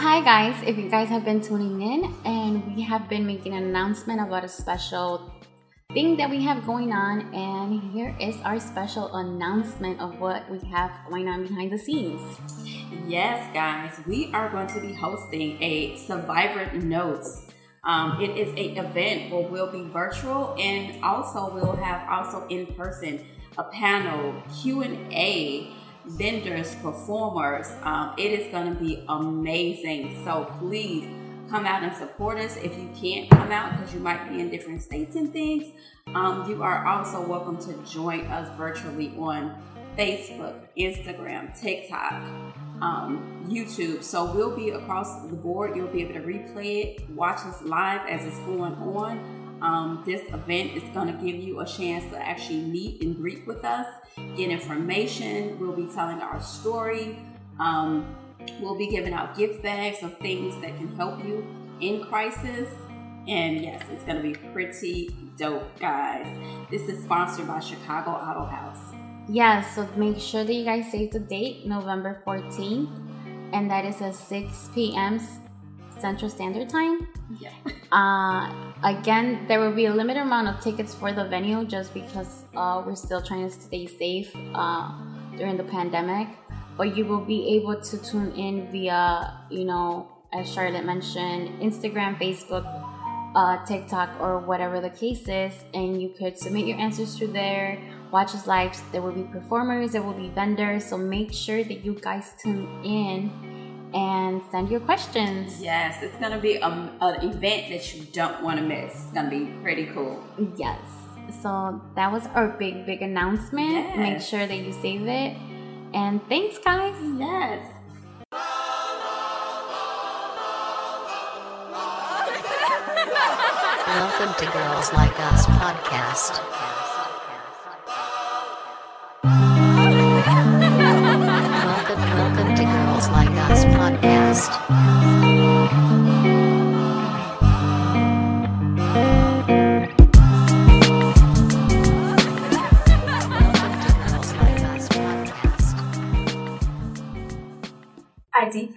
Hi, guys. If you guys have been tuning in, and we have been making an announcement about a special thing that we have going on, and here is our special announcement of what we have going on behind the scenes. Yes, guys, we are going to be hosting a Survivor Notes. Um, it is a event where we'll be virtual and also we'll have also in person a panel Q and A vendors, performers. Um, it is going to be amazing. So please come out and support us. If you can't come out because you might be in different states and things, um, you are also welcome to join us virtually on Facebook, Instagram, TikTok, um, YouTube. So we'll be across the board. You'll be able to replay it, watch us live as it's going on. Um, this event is going to give you a chance to actually meet and greet with us, get information. We'll be telling our story. Um, we'll be giving out gift bags of things that can help you in crisis. And yes, it's going to be pretty dope, guys. This is sponsored by Chicago Auto House. Yeah, so make sure that you guys save the date, November 14th, and that is at 6 p.m. Central Standard Time. Yeah. Uh, again, there will be a limited amount of tickets for the venue just because uh, we're still trying to stay safe uh, during the pandemic. But you will be able to tune in via, you know, as Charlotte mentioned, Instagram, Facebook, uh, TikTok, or whatever the case is, and you could submit your answers through there. Watch us live. There will be performers, there will be vendors, so make sure that you guys tune in and send your questions. Yes, it's going to be a, an event that you don't want to miss. It's going to be pretty cool. Yes. So that was our big, big announcement. Yes. Make sure that you save it. And thanks, guys. Yes. Welcome to Girls Like Us podcast.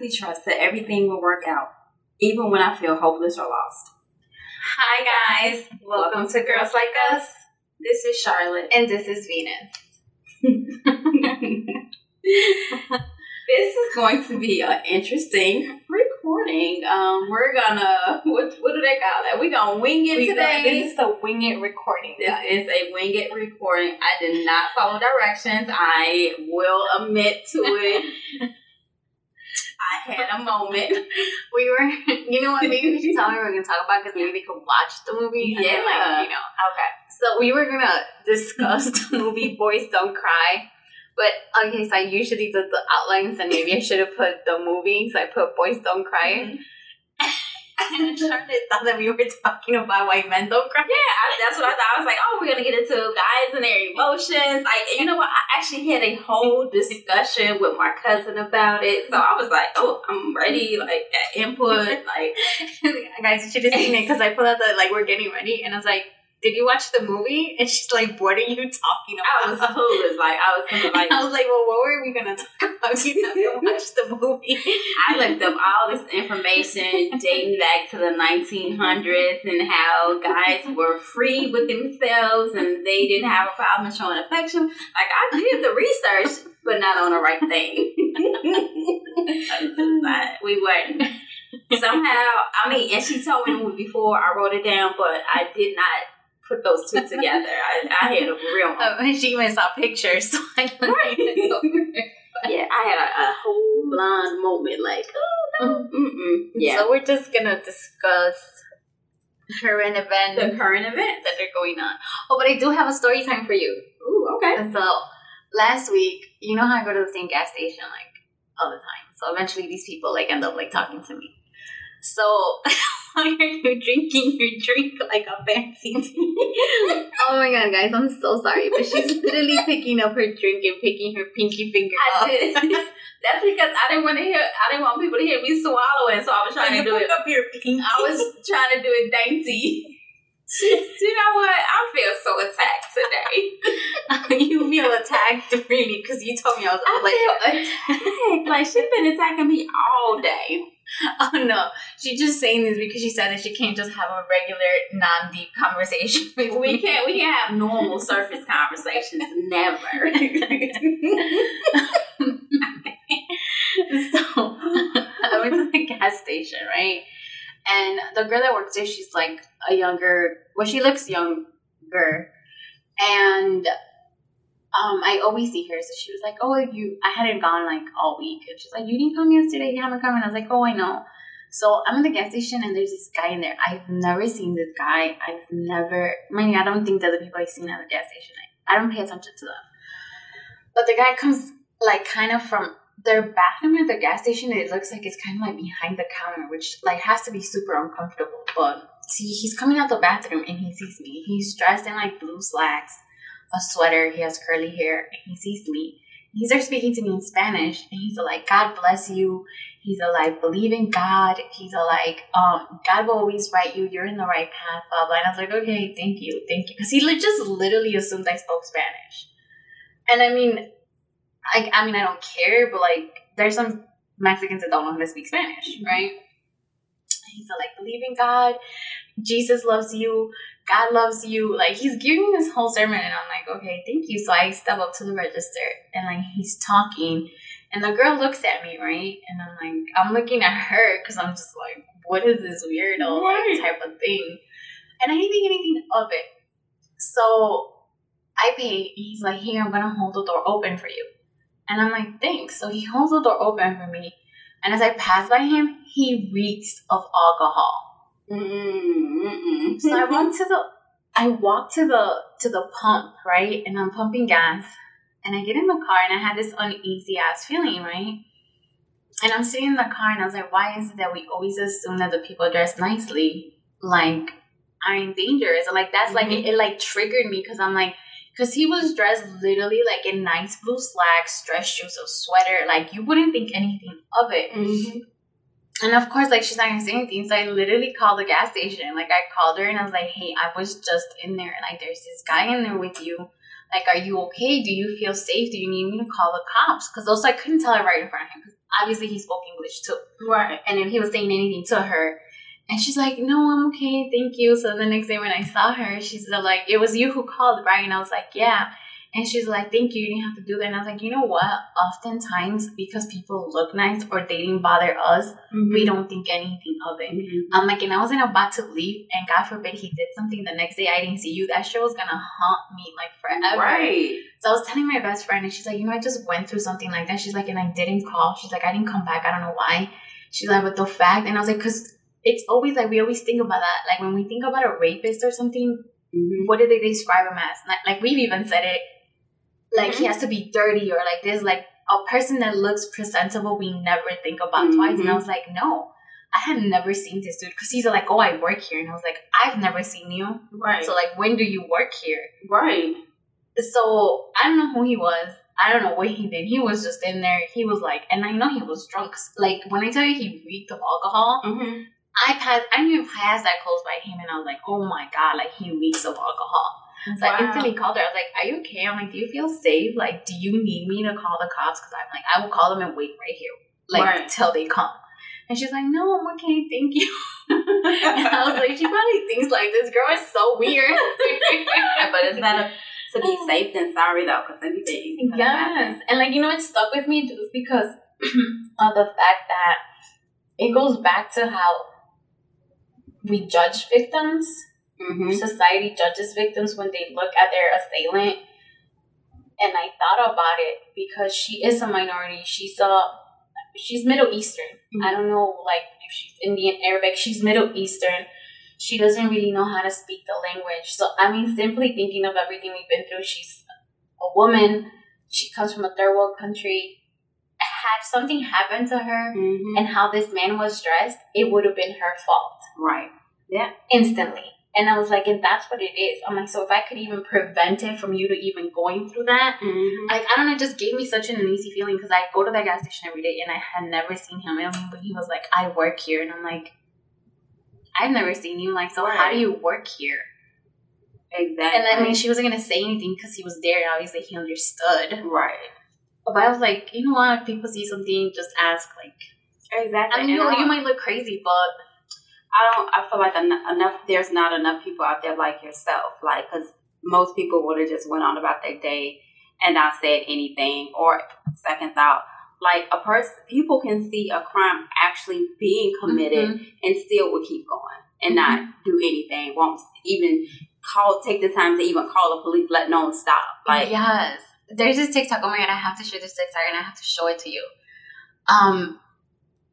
Deeply trust that everything will work out, even when I feel hopeless or lost. Hi guys, welcome to Girls Like Us. This is Charlotte. And this is Venus. this is going to be an interesting recording. Um, we're gonna what what do they call that? We're gonna wing it We- today. This is the wing it recording. This guys. is a wing it recording. I did not follow directions. I will admit to it. I had a moment. we were, you know what? Maybe we should tell what we're gonna talk about because maybe they could watch the movie. and Yeah. like you know. Okay. So we were gonna discuss the movie Boys Don't Cry. But okay, so I usually do the outlines, and maybe I should have put the movie. So I put Boys Don't Cry. Mhm. And thought that we were talking about why men don't cry. Yeah, I, that's what I thought. I was like, oh, we're gonna get into guys and their emotions. Like, you know what? I actually had a whole discussion with my cousin about it. So I was like, oh, I'm ready. Like, got input. Like, Guys, you should have seen it because I put out the like we're getting ready, and I was like, "Did you watch the movie?" And she's like, "What are you talking I about?" was clueless. Like, I was kind of like, I was like, "Well, what were we gonna talk about? You haven't watched the movie." I looked up all this information dating back to the 1900s and how guys were free with themselves and they didn't have a problem showing affection. Like I did the research, but not on the right thing. But we weren't. Somehow, I mean, and she told me before I wrote it down, but I did not put those two together. I, I had a real moment. Oh, she even saw pictures, so I Right. Yeah, I had a, a whole mm-hmm. blonde moment, like, oh no, mm-hmm. mm-mm. Yeah. So we're just gonna discuss current events the current events. that are going on. Oh, but I do have a story time for you. Ooh, okay. And so last week, you know how I go to the same gas station like all the time. So eventually these people like end up like talking to me. So why are you drinking your drink like a fancy Oh my god, guys, I'm so sorry. But she's literally picking up her drink and picking her pinky finger I up. did. That's because I didn't want to hear. I didn't want people to hear me swallowing, so I was trying to do it. up pinky. I was trying to do it dainty. you know what? I feel so attacked today. you feel attacked really because you told me I was, I like feel attacked. Like she's been attacking me all day. Oh no, she's just saying this because she said that she can't just have a regular, non-deep conversation We can't we can't have normal surface conversations. Never. so I went to the gas station, right? And the girl that works there, she's like a younger, well, she looks younger. And um, I always see her. So she was like, Oh, you, I hadn't gone like all week. And she's like, You didn't come yesterday, you haven't come. And I was like, Oh, I know. So I'm in the gas station and there's this guy in there. I've never seen this guy. I've never, I mean, I don't think that the people I've seen at the gas station, I, I don't pay attention to them. But the guy comes like kind of from their bathroom at the gas station. It looks like it's kind of like behind the counter, which like has to be super uncomfortable. But see, he's coming out the bathroom and he sees me. He's dressed in like blue slacks, a sweater. He has curly hair, and he sees me. He starts speaking to me in Spanish, and he's like, "God bless you." He's like, "Believe in God." He's like, "Um, God will always right you. You're in the right path." Blah blah. And I was like, "Okay, thank you, thank you," because he just literally assumed I spoke Spanish. And I mean, I I mean, I don't care, but like, there's some Mexicans that don't know how to speak Spanish, right? He's like, "Believe in God." Jesus loves you. God loves you. Like he's giving this whole sermon, and I'm like, okay, thank you. So I step up to the register, and like he's talking, and the girl looks at me, right, and I'm like, I'm looking at her because I'm just like, what is this weirdo Right. like type of thing, and I didn't think anything of it. So I pay. and He's like, here, I'm gonna hold the door open for you, and I'm like, thanks. So he holds the door open for me, and as I pass by him, he reeks of alcohol. Mm-mm. So I went to the I walked to the to the pump, right? And I'm pumping gas. And I get in the car and I had this uneasy ass feeling, right? And I'm sitting in the car and I was like, why is it that we always assume that the people dressed nicely like are in dangerous? And like that's like Mhm. it, it like triggered me because I'm like because he was dressed literally like in nice blue slacks, dress shoes, a sweater. Like you wouldn't think anything of it. Mhm. And of course, like she's not gonna say anything. So I literally called the gas station. Like I called her and I was like, "Hey, I was just in there. Like there's this guy in there with you. Like, are you okay? Do you feel safe? Do you need me to call the cops?" Because also I couldn't tell her right in front of him. Because obviously he spoke English too. Right. And if he was saying anything to her, and she's like, "No, I'm okay, thank you." So the next day when I saw her, she's like, "It was you who called, right?" And I was like, "Yeah." And she's like, "Thank you. You didn't have to do that." And I was like, "You know what? Oftentimes, because people look nice or they didn't bother us, we don't think anything of it." Mhm. I'm like, and I wasn't about to leave, and God forbid he did something the next day. I didn't see you. That shit was gonna haunt me like forever. Right. So I was telling my best friend, and she's like, you know, I just went through something like that. She's like, and I didn't call. She's like, I didn't come back. I don't know why. She's like, but the fact, and I was like, because it's always like we always think about that. Like when we think about a rapist or something, Mhm. what do they describe him as? Like, like we've even said it, like he Mhm. has to be dirty or like this, like a person that looks presentable. We never think about twice. And I Mhm. was like, no. I had never seen this dude because he's like, oh, I work here, and I was like, I've never seen you. Right. So like, when do you work here? right. So I don't know who he was. I don't know what he did. He was just in there. He was like, and I know he was drunk. Like when I tell you he reeked of alcohol, Mm-hmm. I passed. I didn't even pass that close by him, and I was like, oh my god, like he reeks of alcohol. So I instantly called her. I was like, "Are you okay?" I'm like, "Do you feel safe? Like, do you need me to call the cops?" Because I'm like, I will call them and wait right here, like Right. till they come. And she's like, "No, I'm okay, thank you." and I was like, "She probably thinks like this girl is so weird." but it's better to be safe than sorry though, because anything. Yes, and like you know, it stuck with me just because of the fact that it goes back to how we judge victims. Mhm. Society judges victims when they look at their assailant. And I thought about it because she is a minority. She's a she's Middle Eastern. I don't know like if she's Indian, Arabic. She's Middle Eastern. She doesn't really know how to speak the language. So I mean, simply thinking of everything we've been through, she's a woman. She comes from a third world country. Had something happened to her Mhm. and how this man was dressed, it would have been her fault Right. Yeah. Instantly. And I was like, and that's what it is. I'm like, so if I could even prevent it from you to even going through that, Mhm. like I don't know, it just gave me such an uneasy feeling because I go to that gas station every day and I had never seen him. And when he was like, I work here, and I'm like, I've never seen you. Like, so how do you work here? Exactly. And I mean, she wasn't gonna say anything because he was there, and obviously he understood. right. But I was like, you know what? If people see something, just ask. Like, Exactly. I mean, And you, I- you might look crazy, but I don't. I feel like enough. There's not enough people out there like yourself. Like, because most people would have just went on about their day and not said anything or second thought. Like a person, people can see a crime actually being committed Mhm. and still would keep going and not do anything. Won't even call, take the time to even call the police, let no one stop. Like, yes, there's this TikTok. Oh my god, I have to share this TikTok and I have to show it to you. Um,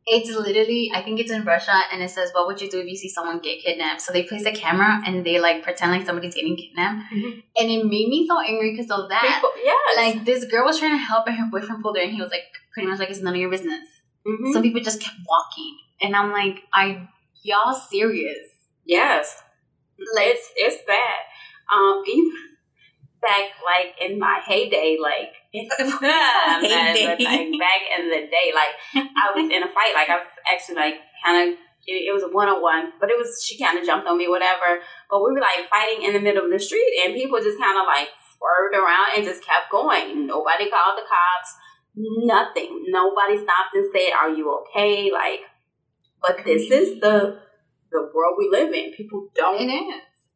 it's literally, I think it's in Russia, and it says, "What would you do if you see someone get kidnapped?" So they place a camera and they like pretend like somebody's getting kidnapped, Mhm. and it made me so angry because of that. Yeah. Like this girl was trying to help, and her boyfriend pulled her, and he was like, pretty much like, "It's none of your business." Mhm. Some people just kept walking, and I'm like, "Are y'all serious?" Yes. it's it's bad. Um, even back like in my heyday, like Heyday. like, back in the day, like I was in a fight. Like I was actually like kind of. It, it was a one on one, but it was she kind of jumped on me, whatever. But we were like fighting in the middle of the street, and people just kind of like swerved around and just kept going. Nobody called the cops. Nothing. Nobody stopped and said, "Are you okay?" Like, but this is the the world we live in. People don't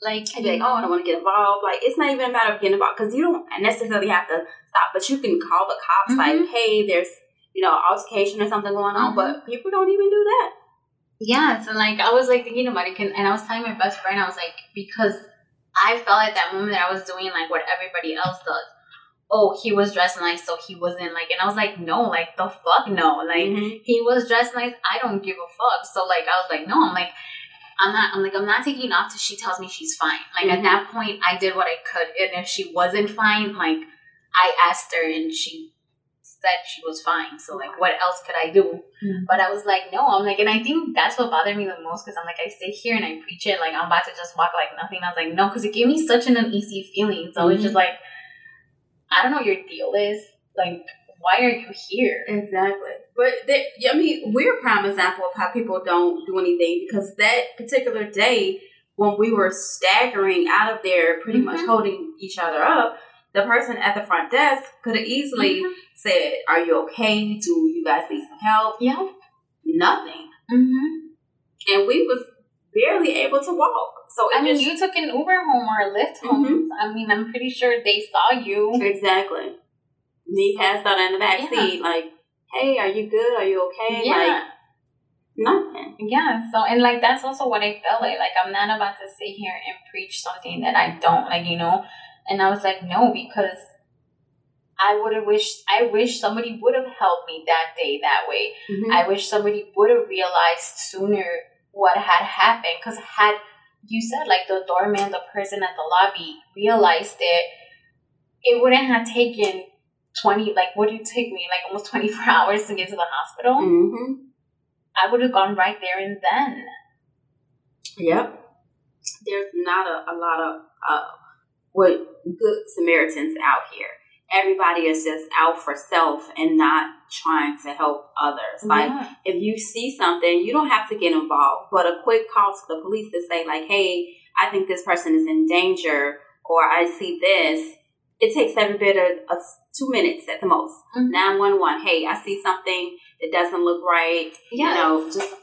like, and be like, oh, I don't want to get involved. Like, it's not even a matter of getting involved because you don't necessarily have to stop, but you can call the cops, Mhm. like, hey, there's, you know, altercation or something going on, Mhm. but people don't even do that. Yeah, so like I was like thinking about it, and I was telling my best friend, I was like, because I felt at that moment that I was doing like what everybody else does. Oh, he was dressed nice, so he wasn't like, and I was like, no, like the fuck no, like Mhm. he was dressed nice. I don't give a fuck. So like I was like, no, I'm like, I'm not. I'm like, I'm not taking off till she tells me she's fine. Like Mhm. at that point, I did what I could, and if she wasn't fine, like I asked her, and she said she was fine. So like, what else could I do? But I was like, no, I'm like, and I think that's what bothered me the most because I'm like, I sit here and I preach it, like I'm about to just walk like nothing. I was like, no, because it gave me such an uneasy feeling. So it's Mhm. just like, I don't know what your deal is. Like, why are you here? Exactly. But, they, I mean, we're a prime example of how people don't do anything because that particular day when we were staggering out of there, pretty much Mhm. holding each other up, the person at the front desk could have easily Mhm. said, Are you okay? Do you guys need some help? Yeah. Nothing. Mm-hmm. and we was barely able to walk. So I mean, you took an Uber home or a Lyft home. I mean, I'm pretty sure they saw you. exactly. Me passed out in the back Yeah. seat, like, "Hey, are you good? Are you okay?" Yeah. Like nothing. Yeah, so and like that's also what I felt like. Like I'm not about to sit here and preach something that I don't like, you know. And I was like, no, because I would have wished. I wish somebody would have helped me that day that way. Mm-hmm. I wish somebody would have realized sooner what had happened. Because had you said like the doorman, the person at the lobby realized it, it wouldn't have taken twenty. Like, what did it take me? Like almost twenty four hours to get to the hospital. hmm I would have gone right there and then. Yep. There's not a, a lot of uh, what good Samaritans out here. Everybody is just out for self and not trying to help others. Like Yeah. if you see something, you don't have to get involved, but a quick call to the police to say, like, hey, I think this person is in danger, or I see this. It takes every bit of, of two minutes at the most. Mhm. 911, hey, I see something that doesn't look right. Yeah. You know, just,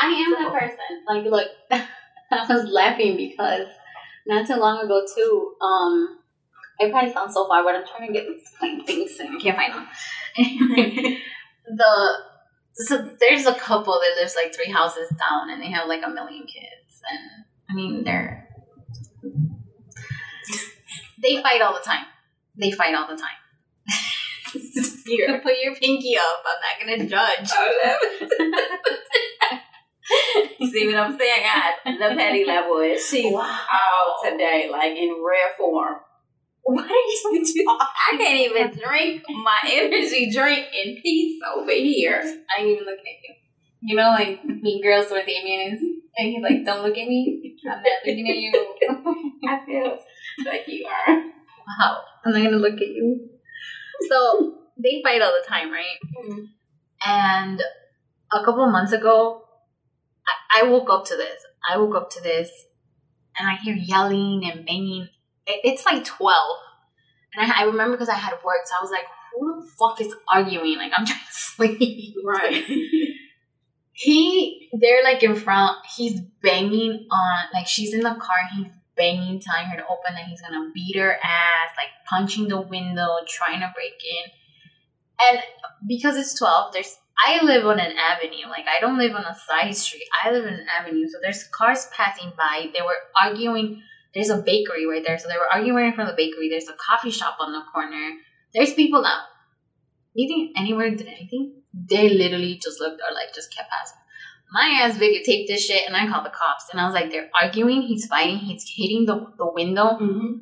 I am that person. Like, look, I was laughing because not too long ago too. Um, I probably sound so far, but I'm trying to get these fucking things and I can't find them. The so there's a couple that lives like three houses down, and they have like a million kids, and I mean they're they fight all the time. They fight all the time. you can put your pinky up. I'm not gonna judge. see what I'm saying, guys? The petty level is she's Wow. out today, like in rare form. What are you doing? I can't even drink my energy drink in peace over here. I ain't even looking at you. You know, like Mean Girls where Damian is, and he's like, "Don't look at me. I'm not looking at you." I feel like you are. wow, I'm not gonna look at you. So they fight all the time, right? Mhm. And a couple months ago, I, I woke up to this. I woke up to this, and I hear yelling and banging. It, it's like twelve, and I, I remember because I had work, so I was like, "Who the fuck is arguing?" Like I'm trying to sleep. Right. he they're like in front he's banging on like she's in the car he's banging telling her to open and he's gonna beat her ass like punching the window trying to break in. And because it's 12 there's i live on an avenue like i don't live on a side street. I live in an avenue so there's cars passing by. They were arguing there's a bakery right there so they were arguing in front of the bakery. There's a coffee shop on the corner. There's people now you think anyone did anything? They literally just looked or like just kept passing. My ass videotaped this shit and I called the cops and I was like, they're arguing, he's fighting, he's hitting the, the window. Mm-hmm.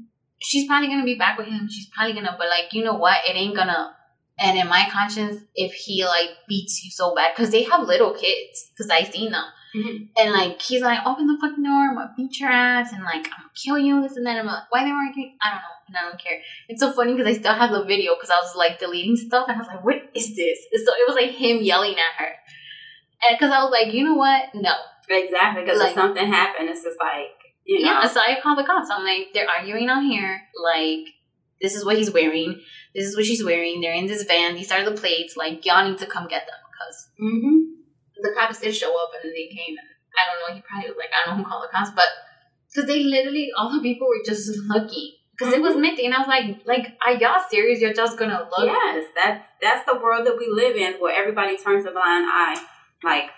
She's probably gonna be back with him. She's probably gonna, but like, you know what? It ain't gonna. And in my conscience, if he like beats you so bad, because they have little kids, because I seen them, Mhm. and like he's like, open the fucking door, I'm gonna beat your ass, and like I'm gonna kill you, this and that. I'm like, why they were arguing? I don't know, and I don't care. It's so funny because I still have the video because I was like deleting stuff, and I was like, what is this? And so it was like him yelling at her, and because I was like, you know what? No, Exactly, because Like- if something happened, it's just like you know. yeah. So I called the cops. I'm like, they're arguing on here. Like, this is what he's wearing. This is what she's wearing. They're in this van. These are the plates. Like, y'all need to come get them because hmm the cops did show up and then they came. And I don't know. He probably was like, I don't know who called the cops, but because they literally all the people were just looking because it was minty, and I was like, like, are y'all serious? You're just gonna look? Yes, that's that's the world that we live in, where everybody turns a blind eye. Like,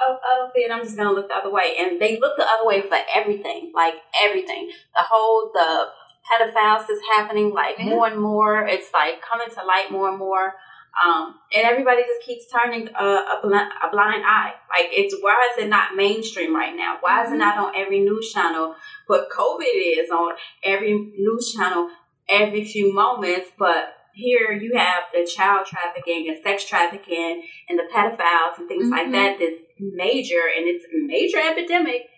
oh, I don't see it. I'm just gonna look the other way, and they look the other way for everything, like everything. The whole the pedophiles is happening, like Yeah. more and more. It's like coming to light more and more. Um, and everybody just keeps turning a, a, blind, a blind eye. Like, it's why is it not mainstream right now? Why is it Mhm. not on every news channel? But COVID is on every news channel every few moments. But here you have the child trafficking and sex trafficking and the pedophiles and things like Mhm. that. That's major and it's a major epidemic,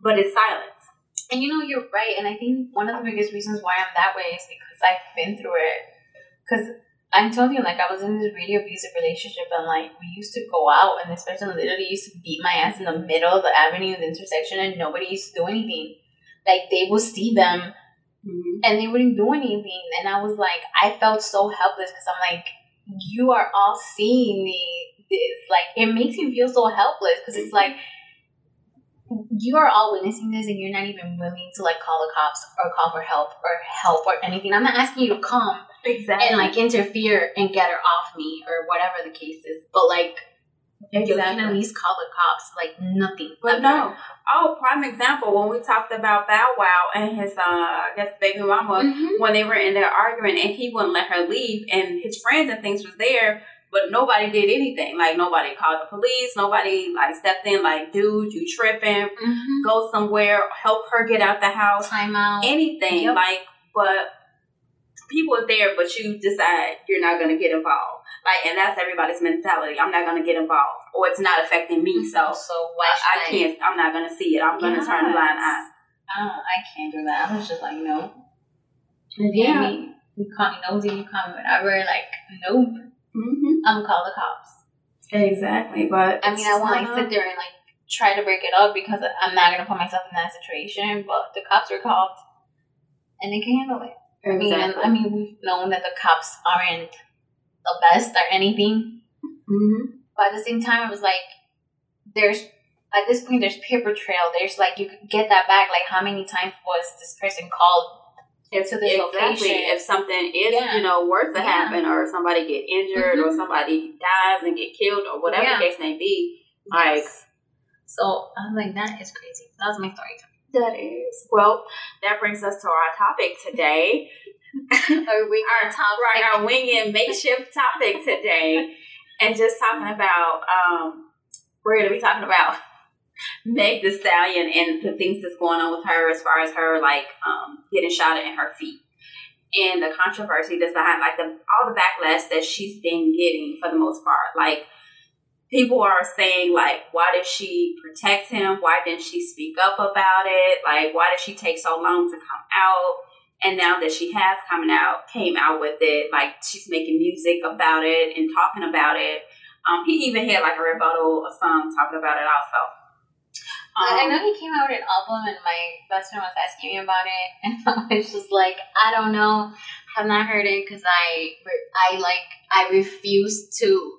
but it's silence. And you know, you're right. And I think one of the biggest reasons why I'm that way is because I've been through it. Because I told you, like, I was in this really abusive relationship, and like, we used to go out, and this person literally used to beat my ass in the middle of the avenue, the intersection, and nobody used to do anything. Like, they will see them, Mm-hmm. and they wouldn't do anything. And I was like, I felt so helpless because I'm like, you are all seeing me. This like it makes you feel so helpless because it's mm-hmm. like you are all witnessing this and you're not even willing to like call the cops or call for help or help or anything. I'm not asking you to come Exactly. and like interfere and get her off me or whatever the case is, but like you can at least call the cops. Like nothing. But no. Oh, prime example when we talked about Bow Wow and his, uh, I guess, baby mama, Mhm. when they were in there arguing and he wouldn't let her leave and his friends and things was there, but nobody did anything. Like, nobody called the police, nobody, like, stepped in, like, dude, you tripping, Mhm. go somewhere, help her get out the house, Time out. anything. Yep. Like, but people are there, but you decide you're not going to get involved. Like, and that's everybody's mentality. I'm not going to get involved, or it's not affecting me. So so why I, I can't. I'm not going to see it. I'm going to turn a blind eye. I don't. I can't do that. I was just like, no. Yeah. Maybe you call me nosy, you call me whatever. Like, nope. hmm I'm gonna call the cops. Exactly. But I mean, I want to like sit there and like try to break it up because I'm not gonna put myself in that situation. But the cops were called, and they can handle it. I mean, and- I mean, we've known that the cops aren't the best or anything, Mhm. but at the same time, I was like, there's at this point, there's paper trail. There's like you could get that back. Like, how many times was this person called? If, to this exactly. location. If something is, Yeah. you know, worth to Yeah. happen, or somebody get injured, or Mhm. somebody dies and get killed, or whatever Yeah. the case may be, like So I was like, that is crazy. That was my story. that is. Well, that brings us to our topic today. Are we our top right, our winging makeshift topic today, and just talking about um, we're going to be talking about Meg the Stallion and the things that's going on with her as far as her like um, getting shot in her feet and the controversy that's behind like the all the backlash that she's been getting for the most part. Like people are saying like, why did she protect him? Why didn't she speak up about it? Like, why did she take so long to come out? And now that she has coming out, came out with it, like she's making music about it and talking about it. Um, he even had like a rebuttal, a song talking about it also. I Um, know he came out with an album, and my best friend was asking me about it, and I was just like, I don't know, have not heard it because I, I like, I refuse to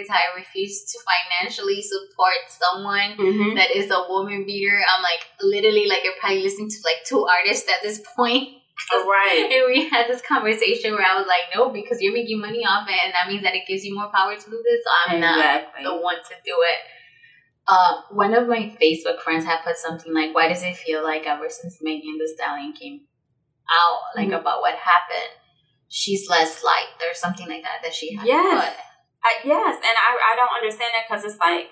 is I refuse to financially support someone Mhm. that is a woman beater. I'm like literally like you're probably listening to like two artists at this point. Right. And we had this conversation where I was like, no, because you're making money off it, and that means that it gives you more power to do this. So I'm not the one to do it. Uh, one of my Facebook friends had put something like, "Why does it feel like ever since Megan Thee Stallion came out, like Mhm. about what happened, she's less liked or something like that that she had Yes. put." I, yes, and I, I don't understand that because it's like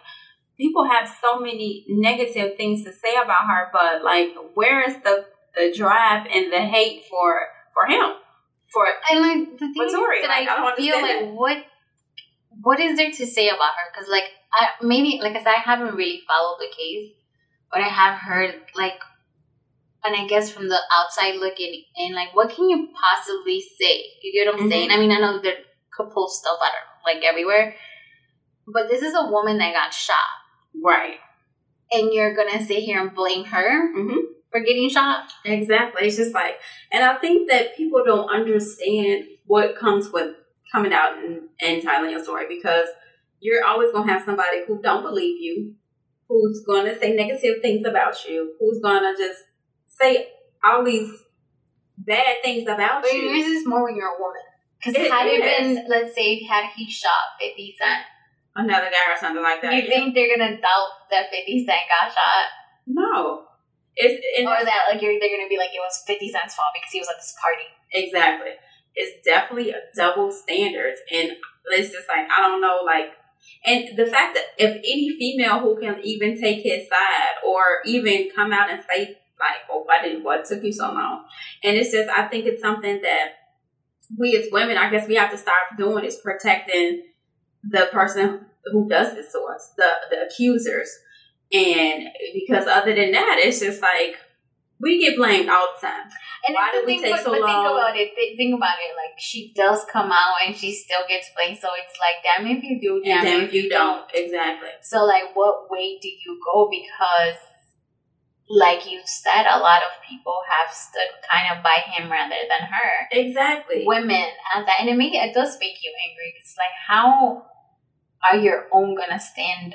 people have so many negative things to say about her, but like, where is the the drive and the hate for for him? For And like the thing is that like, I don't feel like what what is there to say about her? Because like I maybe like I said, I haven't really followed the case, but I have heard like, and I guess from the outside looking in, like what can you possibly say? You get what I'm Mhm. saying? I mean, I know there could pull stuff. I don't of like everywhere, but this is a woman that got shot, right, and you're gonna sit here and blame her Mhm. for getting shot? exactly. It's just like, and I think that people don't understand what comes with coming out and, and telling your story because you're always gonna have somebody who don't believe you, who's gonna say negative things about you, who's gonna just say all these bad things about But you. yours is more when you're a woman. Because had it been, let's say, had he shot 50 Cent, Another guy or something like that. you think they're going to doubt that 50 Cent got shot? No. It's and or that like you're, they're going to be like, it was 50 Cent's fault because he was at this party? exactly. It's definitely a double standards, and it's just like I don't know, like, and the fact that if any female who can even take his side or even come out and say like, "Oh, why did what took you so long?" and it's just I think it's something that we as women, I guess, we have to start doing is protecting the person who does this to us, the the accusers, and because other than that, it's just like we get blamed all the time. And Why did we take but, so but long? think about it. Th- think about it. Like she does come out and she still gets blamed. So it's like, damn if you do, damn, then if if you don't, exactly. So like, what way do you go? Because, like you said, a lot of people have stood kind of by him rather than her. Exactly. Women and that, and it make it does make you angry. It's like, how are your own gonna stand?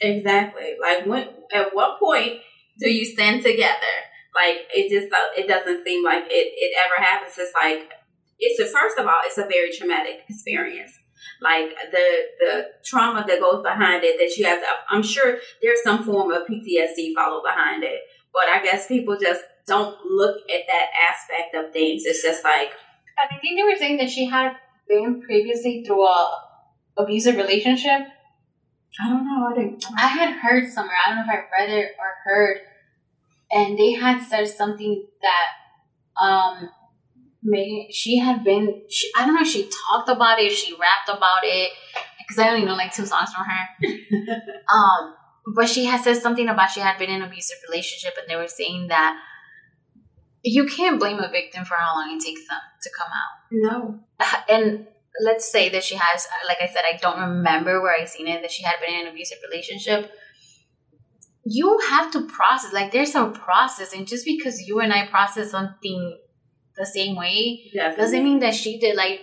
Exactly. Like when at what point do you stand together? Like it just uh, it doesn't seem like it, it ever happens. It's like it's a first of all, it's a very traumatic experience. Like the the trauma that goes behind it that you have to I'm sure there's some form of PTSD follow behind it. But I guess people just don't look at that aspect of things. It's just like i think they were saying that she had been previously through a abusive relationship. I don't know, I didn't I had heard somewhere. I don't know if I read it or heard, and they had said something that um, Megan. She had been. She, I don't know if she talked about it, she rapped about it, because I only know like two songs from her. um, but she had said something about she had been in an abusive relationship, and they were saying that you can't blame a victim for how long it takes them to come out No. and let's say that she has like i said i don't remember where i seen it that she had been in an abusive relationship you have to process like there's a process and just because you and i process something the same way Definitely. doesn't mean that she did like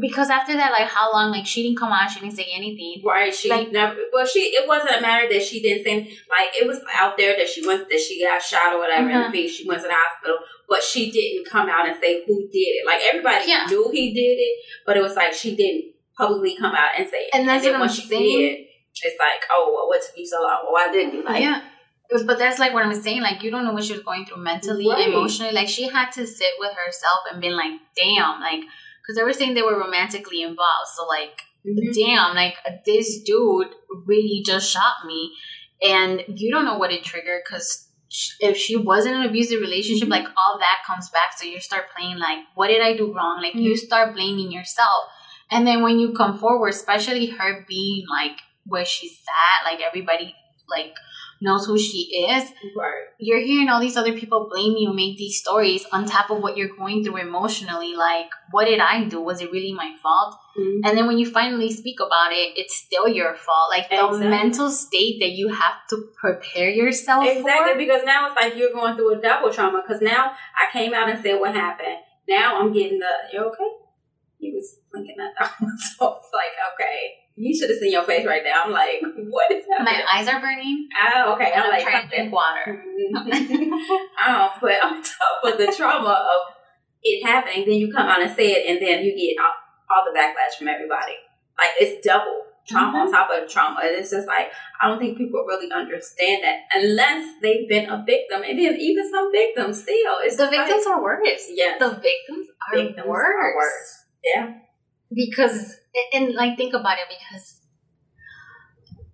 because after that like how long like she didn't come out she didn't say anything Right, she Like- never. Well, she it wasn't a matter that she didn't say like it was out there that she went that she got shot or whatever in Uh-huh. the face. She went to the hospital, but she didn't come out and say who did it. Like everybody Yeah. knew he did it, but it was like she didn't publicly come out and say it. And that's then what when I'm she saying. did, it's like, oh, well, what took you so long? Well, why didn't you? Like, yeah but that's like what i'm saying like you don't know what she was going through mentally Right. emotionally like she had to sit with herself and been like damn like because they were saying they were romantically involved so like mhm. damn, like this dude really just shot me, and you don't know what it triggered because if she was in an abusive relationship, like all that comes back. So you start playing like, what did I do wrong? Like you start blaming yourself, and then when you come forward, especially her being like where she's at, like everybody like knows who she is right, you're hearing all these other people blame you, make these stories on top of what you're going through emotionally. Like, what did I do? Was it really my fault? Mhm. And then when you finally speak about it, it's still your fault. Like the mental state that you have to prepare yourself for. exactly for. because now it's like you're going through a double trauma. Because now I came out and said what happened. Now I'm getting the you okay? He was blinking at that so it's like okay. You should have seen your face right now. I'm like, what is happening? My eyes are burning. Oh, okay. I'm I'm like, trying to drink water. um, but on top of the trauma of it happening, then you come out and say it, and then you get all, all the backlash from everybody. Like it's double trauma on top of trauma. And It's just like I don't think people really understand that unless they've been a victim, and then even some victims still. It's The like- victims are worse. Yes. The victims are Victims worse. are worse. Yeah. because and, like think about it because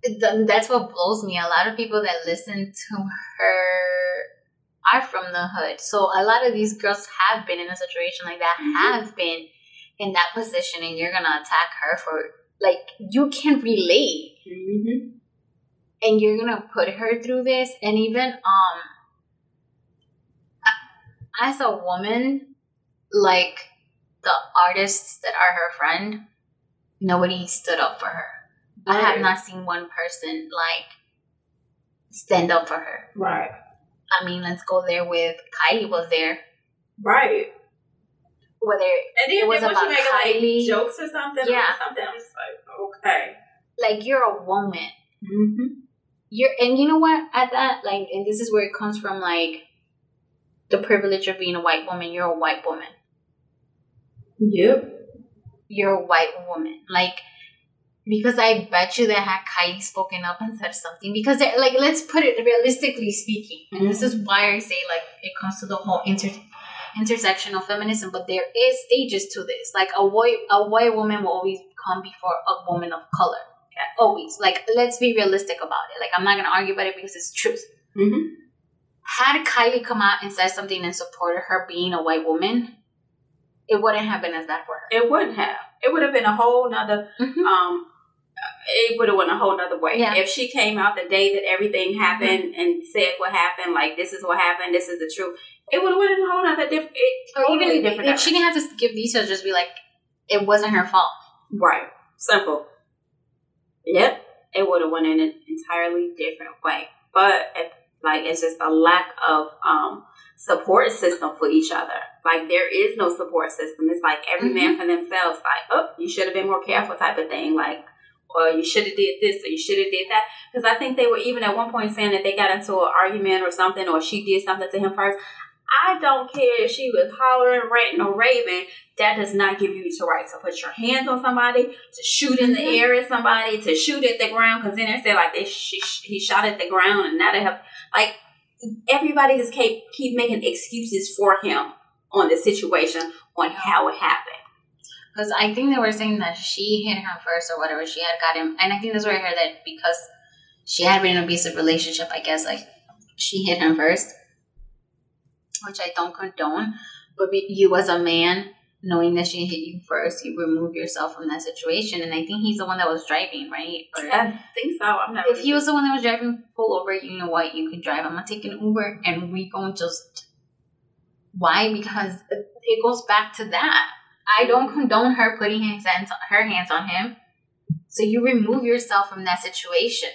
th- that's what blows me. A lot of people that listen to her are from the hood. So a lot of these girls have been in a situation like that have been in that position and you're gonna attack her for like you can relate. Mm-hmm. and you're gonna put her through this and even um as a woman like the artists that are her friend nobody stood up for her i have not seen one person like stand up for her Right. i mean let's go there with kylie was there Right. whether And then It was then about make Kylie. like jokes or something, Yeah. or something, I'm just like, okay. like you're a woman Mm-hmm. you're and you know what at that like and this is where it comes from like the privilege of being a white woman you're a white woman Yep. You're a white woman. Like, because I bet you that had Kylie spoken up and said something. Because, they're- like, let's put it realistically speaking. And this is why I say, like, it comes to the whole inter- intersection of feminism. But there is stages to this. Like, a white, a white woman will always come before a woman of color. Always. Like, let's be realistic about it. Like, I'm not going to argue about it because it's truth. Mm-hmm. Had Kylie come out and said something and supported her being a white woman, it wouldn't have been as bad for her. It wouldn't have. It would have been a whole nother Mhm. um it would have went a whole nother way. Yeah. If she came out the day that everything happened and said what happened, like this is what happened, this is the truth, it would have went a whole nother different totally even different. if she didn't have to give details, just be like, it wasn't her fault. Right. Simple. Yep. It would have went in an entirely different way. But it, like it's just a lack of um support system for each other. Like there is no support system. It's like every man for themselves. Like, oh, you should have been more careful, type of thing. Like, well, you should have did this or you should have did that. Because I think they were even at one point saying that they got into an argument or something, or she did something to him first. I don't care if she was hollering, ranting, or raving. That does not give you the right to put your hands on somebody, to shoot in the Mhm. air at somebody, to shoot at the ground. Because then they said like they she, he shot at the ground, and now they have like everybody just keep keep making excuses for him on the situation on how it happened. Because I think they were saying that she hit him first or whatever. She had got him. And I think that's where I heard that because she had been in an abusive relationship, I guess, like, she hit him first. Which I don't condone. But you as a man, knowing that she hit you first, you remove yourself from that situation. And I think he's the one that was driving, right? Or, I think so. I'm not. if he was the one that was driving, pull over. You know what? You can drive. I'm gonna take an Uber, and we gonna just. Why? Because it goes back to that. I don't condone her putting his hands, her hands on him. So you remove yourself from that situation.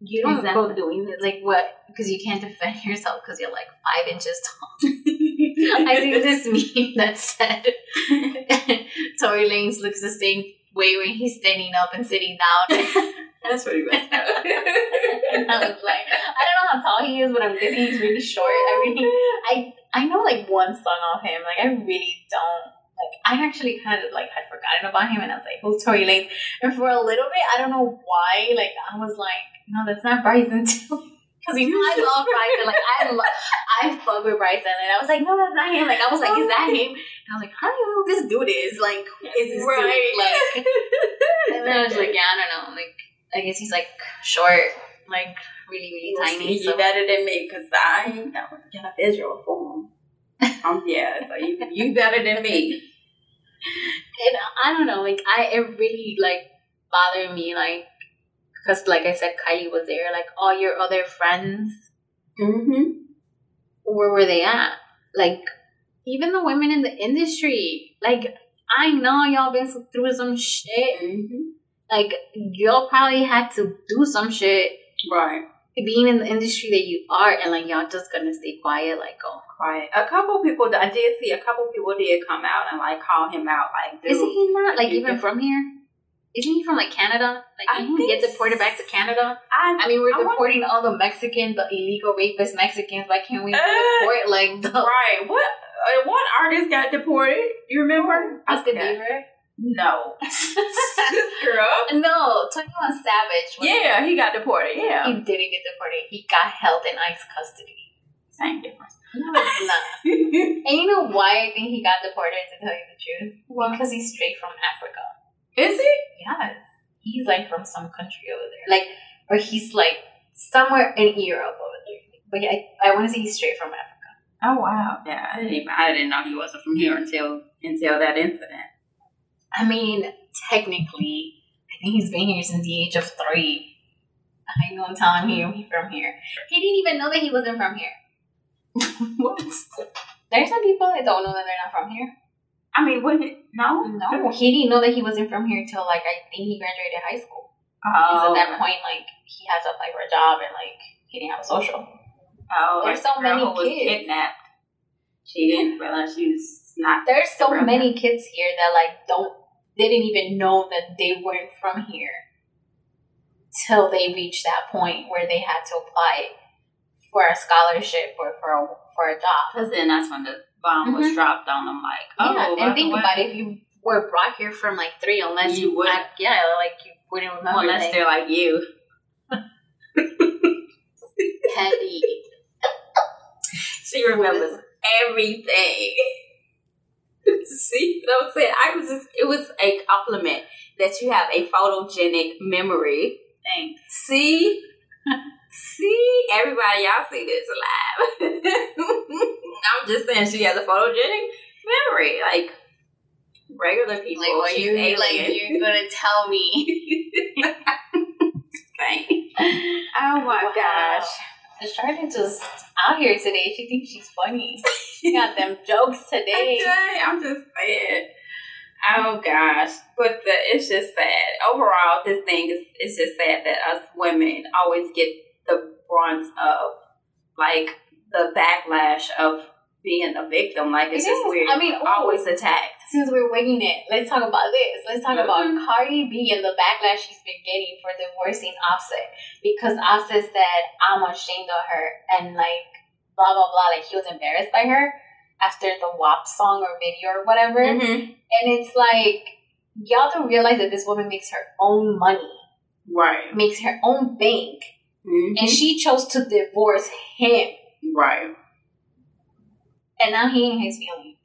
You don't go doing it like what? Because you can't defend yourself because you're like five inches tall. I think this meme that said Tory Lanez looks the same way when he's standing up and sitting down. That's pretty up. and I was like, I don't know how tall he is, but I'm guessing he's really short. I really, oh, I I know like one song off him. Like I really don't. Like I actually kind of like had forgotten about him, and I was like, "Who's Tory Lanez?" And for a little bit, I don't know why. Like I was like, "No, that's not Bryson too." Because you know I love Bryson. Like I love, I fuck with Bryson, and I was like, "No, that's not him." Like I was like, "Is that him?" And I was like, "How do you know who this dude is? Like, is this Right. dude?" Like, and then I was like, "Yeah, I don't know." Like I guess he's like short, like really, really Well, tiny. see, So you better than me because I ain't got a visual form. Um, yeah, so you you better than me. and I don't know, like I it really like bothered me, like because like I said, Kylie was there. Like all your other friends, Mm-hmm. where were they at? Like even the women in the industry, like I know y'all been through some shit. Mm-hmm. Like y'all probably had to do some shit Right. being in the industry that you are, and like y'all just gonna stay quiet, like oh. Right. A couple people, I did see a couple people did come out and like call him out. Like, dude, Isn't he not like even from here? Isn't he from like Canada? Like, I didn't he get deported back to Canada? I, I mean, we're I deporting all the Mexicans, the illegal rapist Mexicans. Why can't we Uh, deport like the right. What uh, what artist got deported? You remember? Justin. Bieber? No. girl. no, talking about Savage. Yeah, he got deported. Yeah. He didn't get deported. He got held in ICE custody. Same difference. No, it's not. And you know why I think he got deported, to tell you the truth? Well because he's straight from Africa. Is he? Yes. He's like from some country over there. Like, or he's like somewhere in Europe over there. But yeah, I, I want to say he's straight from Africa. Oh wow. Yeah, I didn't even, I didn't know he wasn't from here until until that incident. I mean, technically, I think he's been here since the age of three. I know I'm telling you he's from here. He didn't even know that he wasn't from here. what? There's some people that don't know that they're not from here. I mean, when it no? No, he didn't know that he wasn't from here till like I think he graduated high school. Oh, Because at that oh, point, like he to apply for a job and like he didn't have a social. oh, there's so many was kids. kidnapped. She didn't realize she was not. There's so many kids here that like don't They didn't even know that they weren't from here till they reached that point where they had to apply for a scholarship or for a for a job. Because then that's when the bomb was Mhm. dropped on them. Like, oh, yeah, and think way, about it. If you were brought here from like three, unless You you, would. yeah, like you wouldn't remember. Unless they're like you. petty. She remembers everything. See what I'm saying? I was just, it was a compliment that you have a photogenic memory. Thanks. See? see? Everybody, y'all see this live. I'm just saying she has a photogenic memory. Like, regular people, Like what she's you alien. like you're gonna tell me. Oh my Wow. gosh. Charlotte just out here today. She thinks she's funny. She got them jokes today. Okay, I'm just saying. Oh gosh, but the, it's just sad. Overall, this thing is it's just sad that us women always get the brunt of like the backlash of being a victim. Like it's It just is. weird. I mean, We're always attacked. Since we're winging it, let's talk about this. Let's talk about Mhm. Cardi B and the backlash she's been getting for divorcing Offset because Offset said I'm ashamed of her and like blah blah blah. Like he was embarrassed by her after the WAP song or video or whatever. Mm-hmm. And it's like y'all don't realize that this woman makes her own money, Right. makes her own bank, Mhm. and she chose to divorce him. Right. and now he and his feelings.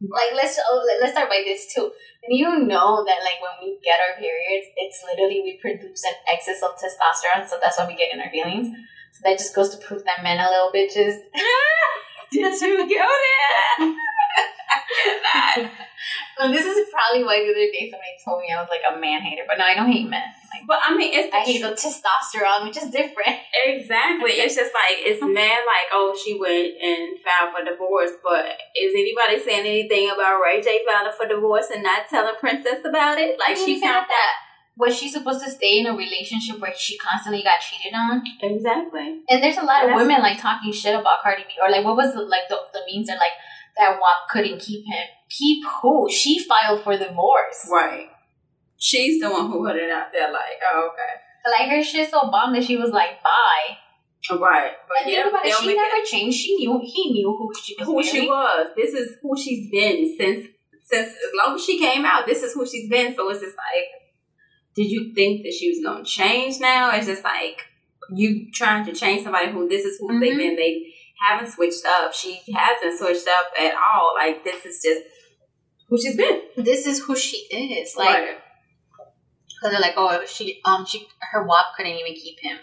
Like let's oh, let- let's start by this too. And you know that like when we get our periods, it's literally we produce an excess of testosterone, so that's why we get in our feelings. So that just goes to prove that men are little bitches. Did you go there? I cannot. Well, this is probably why the other day somebody told me I was like a man hater, but no, I don't hate men. Like But I mean, it's the I hate the testosterone, which is different. Exactly. It's just like it's mad like, oh, she went and filed for divorce, but is anybody saying anything about Ray J filing for divorce and not telling Princess about it? Like she found that. Was she supposed to stay in a relationship where she constantly got cheated on? Exactly. And there's a lot of women like talking shit about Cardi B, or like what was the, like the the memes are like that WAP couldn't keep him. Keep who? She filed for divorce. Right. She's the one who put it out there like, oh, okay. Like her shit so bomb that she was like, bye. Right. But And yeah, think about it, she never it changed. She knew he knew who she was. who she was. This is who she's been since since as long as she came out, this is who she's been. So it's just like did you think that she was gonna change now? It's just like you trying to change somebody who this is who they've Mhm. been. They haven't switched up. She hasn't switched up at all. Like this is just who she's been. This is who she is. Like Right. because they're like, oh, she um she her WAP couldn't even keep him.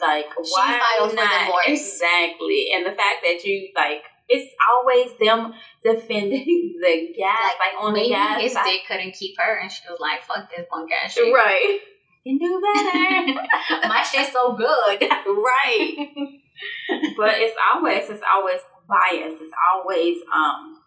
like She why filed for divorce. Exactly. And the fact that you like it's always them defending the guys, like, on the guys his side. dick couldn't keep her, and she was like, fuck this one ass shit. Right. You knew better. My shit's so good. right. But it's always it's always biased. It's always um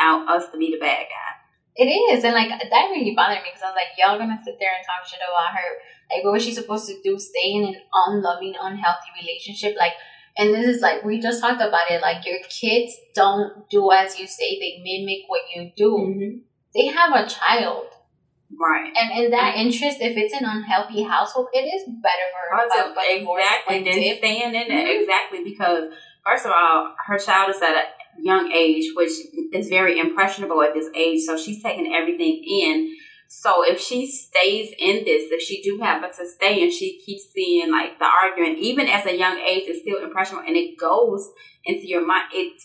out us to be the bad guy. It is, and like that really bothered me because I was like, y'all gonna sit there and talk shit about her. Like, what was she supposed to do? Stay in an unloving, unhealthy relationship? Like, and this is like we just talked about it. Like, your kids don't do as you say; they mimic what you do. Mm-hmm. They have a child. Right. And in that interest, if it's an unhealthy household, it is better for her to exactly. dip. staying in it Mhm. exactly because first of all, her child is at a young age, which is very impressionable at this age. So she's taking everything in. So if she stays in this, if she do happen to stay and she keeps seeing like the argument, even as a young age, it's still impressionable and it goes into your mind. It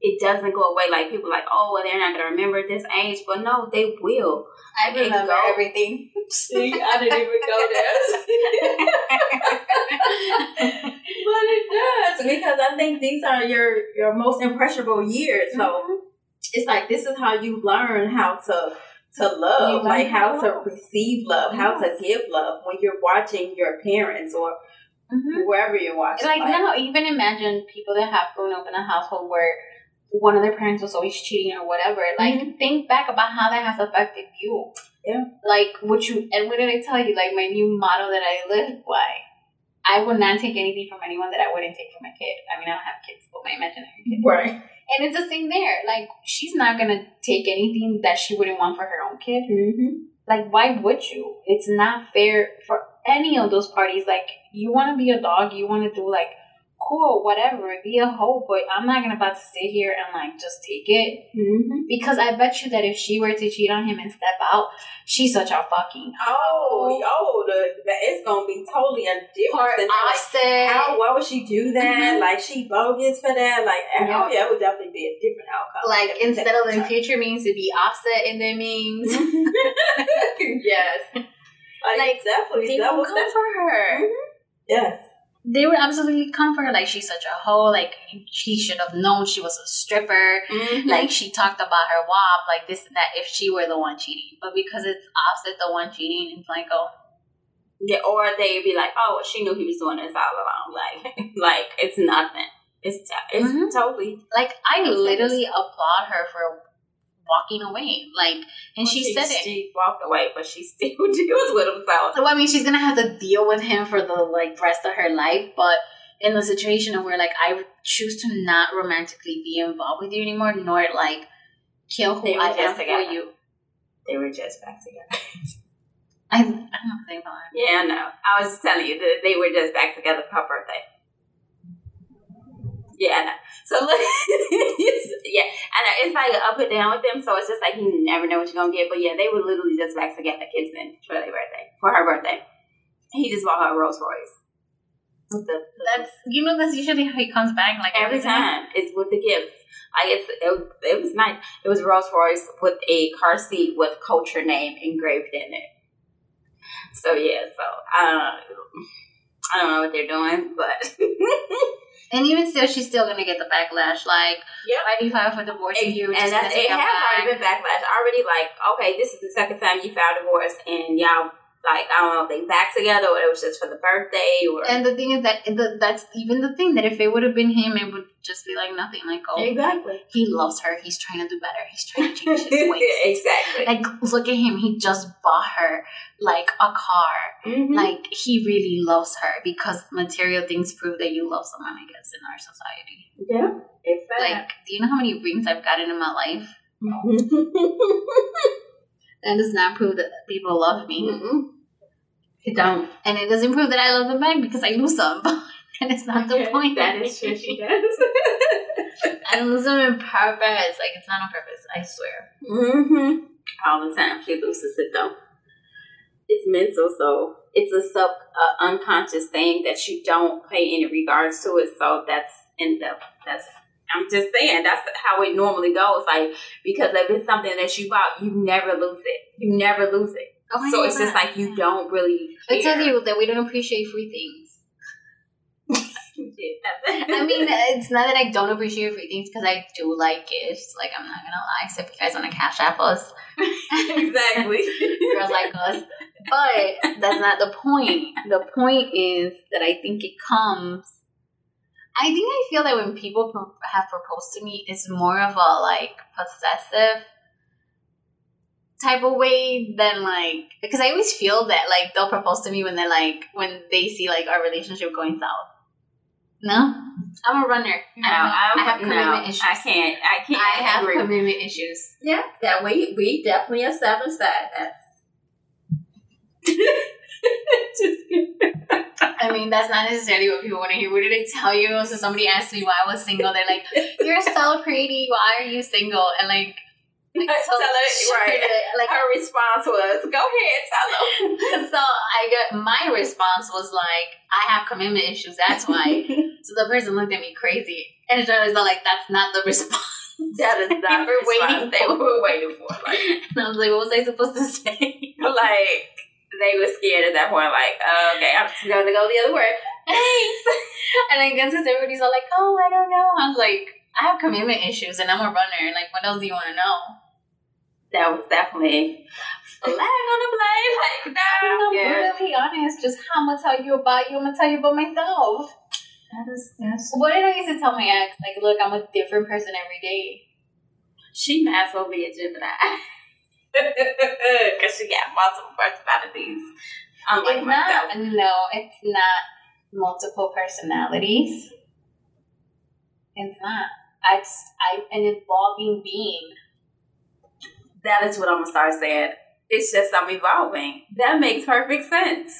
it doesn't go away. Like people are like, oh, well, they're not gonna remember this age, but no, they will. I It remember go- everything. See, I didn't even go there. but it does because I think these are your your most impressionable years. So it's like this is how you learn how to to love, You like how how to to receive love, how to give love when you're watching your parents or Mhm. whoever you're watching. Like now, even imagine people that have grown up in a household where one of their parents was always cheating or whatever. Like think back about how that has affected you. Yeah. Like what you and what did I tell you? Like my new motto that I live by. I would not take anything from anyone that I wouldn't take from my kid. I mean, I don't have kids, but my imaginary kid. right. And it's the same there. Like she's not gonna take anything that she wouldn't want for her own kid. Mm-hmm. Like, why would you? It's not fair for any of those parties. Like, you want to be a dog, you want to do like, cool, whatever, be a hoe, but I'm not gonna about to sit here and like just take it Mm-hmm. because I bet you that if she were to cheat on him and step out, she's such a fucking Oh, oh, the, the it's gonna be totally a different. thing. Like, Offset. How? Why would she do that? Mhm. Like she bogus for that? Like Yeah. oh yeah, it would definitely be a different outcome. Like Different instead of the outcome. future memes to be offset in their means. yes, like, Like, definitely they double will come step. for her. Yes. They would absolutely come for her. Like she's such a hoe. Like he should have known she was a stripper. Like like she talked about her WAP, like this and that, if she were the one cheating. But because it's opposite the one cheating, it's like, oh, yeah, or they'd be like, oh, she knew he was doing this all along. Like like it's nothing. It's it's Mhm. totally. like I literally applaud her for walking away. Like, and she, said it. She walked away, but she still deals with himself. So I mean, she's gonna have to deal with him for the like rest of her life. But in the situation of where like I choose to not romantically be involved with you anymore, nor like kill who They were I just am for you. They were just back together. I I don't think about it. Yeah, I know. I was telling you that they were just back together for her birthday. Yeah, So look, yeah, and know. It's like up and down with them, so it's just like you never know what you're gonna get. But yeah, they would literally just back together kissing for their birthday, for her birthday. He just bought her a Rolls Royce. The, That's you know that's usually how he comes back. Like every time it's with the gifts. Like it's it, it was nice. It was Rolls Royce with a car seat with Kulture name engraved in it. So yeah, so uh, I don't know what they're doing, but And even still, she's still gonna get the backlash. Like, Yep. why do you file for divorce and you and that, it has already been backlash. Already like, okay, this is the second time you filed divorce, and y'all like I don't know they back together or it was just for the birthday or And the thing is that the, that's even the thing that if it would have been him, it would just be like nothing. Like, oh, exactly, he loves her. He's trying to do better. He's trying to change his ways. exactly. like, look at him. He just bought her like a car. Mhm. Like, he really loves her because material things prove that you love someone. I guess in our society. yeah, it's sad. Like, do you know how many rings I've gotten in my life? That does not prove that people love me. Mm-mm. You don't. And it doesn't prove that I love them back because I lose them. and it's not the point. That is true. She does. I lose them on purpose. Like it's not on purpose. I swear. mm-hmm. All the time, she loses it though. It's mental, so it's a sub uh, unconscious thing that you don't pay any regards to it. So that's in the that's. I'm just saying that's how it normally goes. Like because if it's something that you bought, you never lose it. You never lose it. Oh, so it's just like you don't really. I tell care. you that we don't appreciate free things. I mean, it's not that I don't appreciate free things because I do like gifts. Like I'm not gonna lie. So if you guys want to cash app us, exactly. girls like us. But that's not the point. The point is that I think it comes. I think I feel that when people pro- have proposed to me, it's more of a like possessive type of way than like because I always feel that like they'll propose to me when they're like when they see like our relationship going south. No, I'm a runner. No, I, I'm, I have commitment no, issues. I can't. I can't. I have agree. commitment issues. Yeah, that we we definitely established that. That's Just kidding. I mean, that's not necessarily what people want to hear. What did I tell you? So somebody asked me why I was single. They're like, "You're so pretty. Why are you single?" And like, like uh, Tell her, right. Like, Her response was, "Go ahead, tell them." so I got my response was like, "I have commitment issues. That's why." so the person looked at me crazy, and I was like, "That's not the response." That is not the response waiting they were waiting for. Like, And I was like, "What was I supposed to say?" like they were scared at that point. Like, uh, okay, I'm just gonna go the other way. Thanks. And I guess it's everybody's all like, "Oh, I don't know." I was like, "I have commitment issues, and I'm a runner. Like, what else do you want to know?" That was definitely flag on the play. Like, I'm no, yeah. brutally honest. Just how I'm gonna tell you about you. I'm gonna tell you about myself. That is, yes. What did I used to tell my ex? Like, look, I'm a different person every day. She might as well be a Gemini. Because she got multiple personalities. Unlike it's myself. not. No, it's not multiple personalities. It's not. It's I'm an evolving being. That is what I'm gonna start saying. It's just I'm evolving. That makes perfect sense.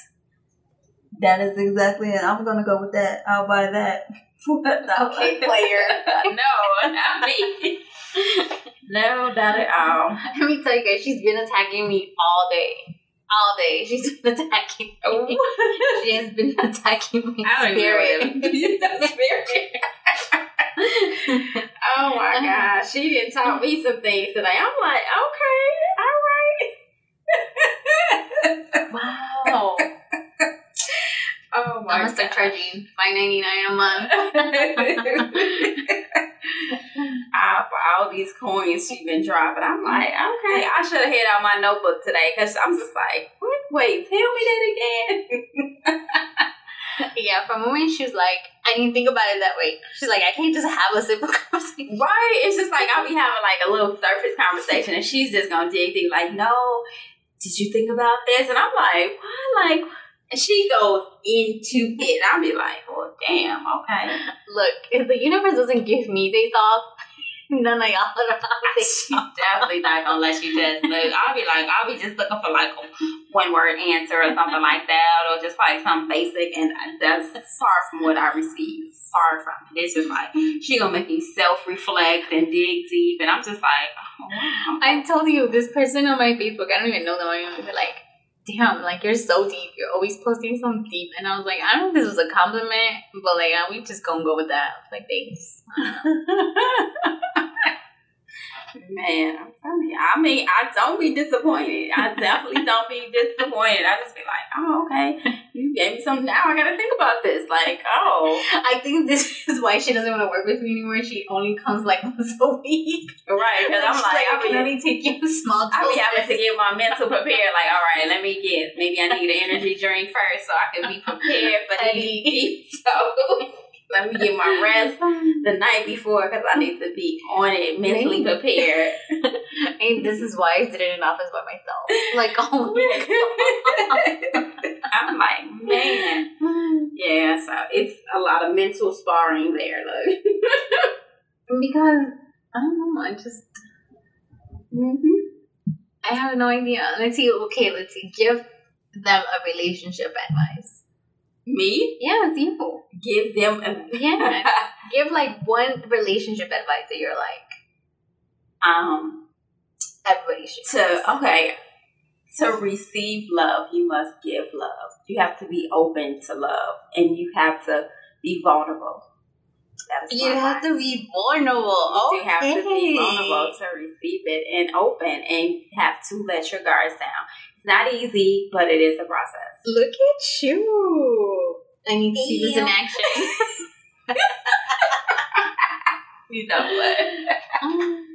That is exactly it. I'm gonna go with that. I'll buy that. Okay, player. no, not me. No, not at all. Let me tell you guys, she's been attacking me all day. All day. She's been attacking me. Oh. She has been attacking my I don't even spirit. what it is. oh my uh-huh. gosh, she didn't taught me some things today. I'm like, okay, all right. wow. Oh my I'm gonna start gosh. charging five ninety nine a month. Ah, for all these coins she been dropping, I'm like, okay, I should have hit out my notebook today because I'm just like, what? Wait, tell me that again. yeah, from the moment she was like, I didn't think about it that way. She's like, I can't just have a simple conversation. right? It's just like I'll be having like a little surface conversation, and she's just gonna dig deep, like, no, did you think about this? And I'm like, what? Like, and she goes into it. I'll be like, well, damn, okay. Look, if the universe doesn't give me days off, none of y'all are She's definitely not gonna let you just look. I'll be like, I'll be just looking for like a one word answer or something like that, or just like some basic, and that's far from what I receive. Far from it. It's just like she gonna make me self reflect and dig deep, and I'm just like, oh, wow. I told you this person on my Facebook. I don't even know them. I don't even like, damn, like you're so deep. You're always posting some deep. And I was like, I don't know if this was a compliment, but like, we just gonna go with that. Like, thanks. Man, I'm telling you. I mean, I don't be disappointed. I definitely don't be disappointed. I just be like, oh, okay. You gave me something now. I gotta think about this. Like, oh, I think this is why she doesn't want to work with me anymore. She only comes like once a week. right. Because I'm She's like, I I'll can be, only take you a small I be having to get my mental prepared. Like, all right, let me get. Maybe I need an energy drink first so I can be prepared for deep toes. Let me get my rest the night before because I need to be on it, mentally prepared. And this is why I sit in an office by myself. Like, oh my I'm like, man. Yeah, so it's a lot of mental sparring there. Look. Because I don't know. I just mm-hmm. I have no idea. Let's see. Okay, let's see. Give them a relationship advice. Me? Yes, you. Give them a Yes. Give like one relationship advice that you're like um everybody should. to okay. To receive love, you must give love. You have to be open to love and you have to be vulnerable. You have to be vulnerable. You have to be vulnerable to receive it and open and have to let your guards down. It's not easy, but it is a process. Look at you. I need to see this in action. You know what? Um,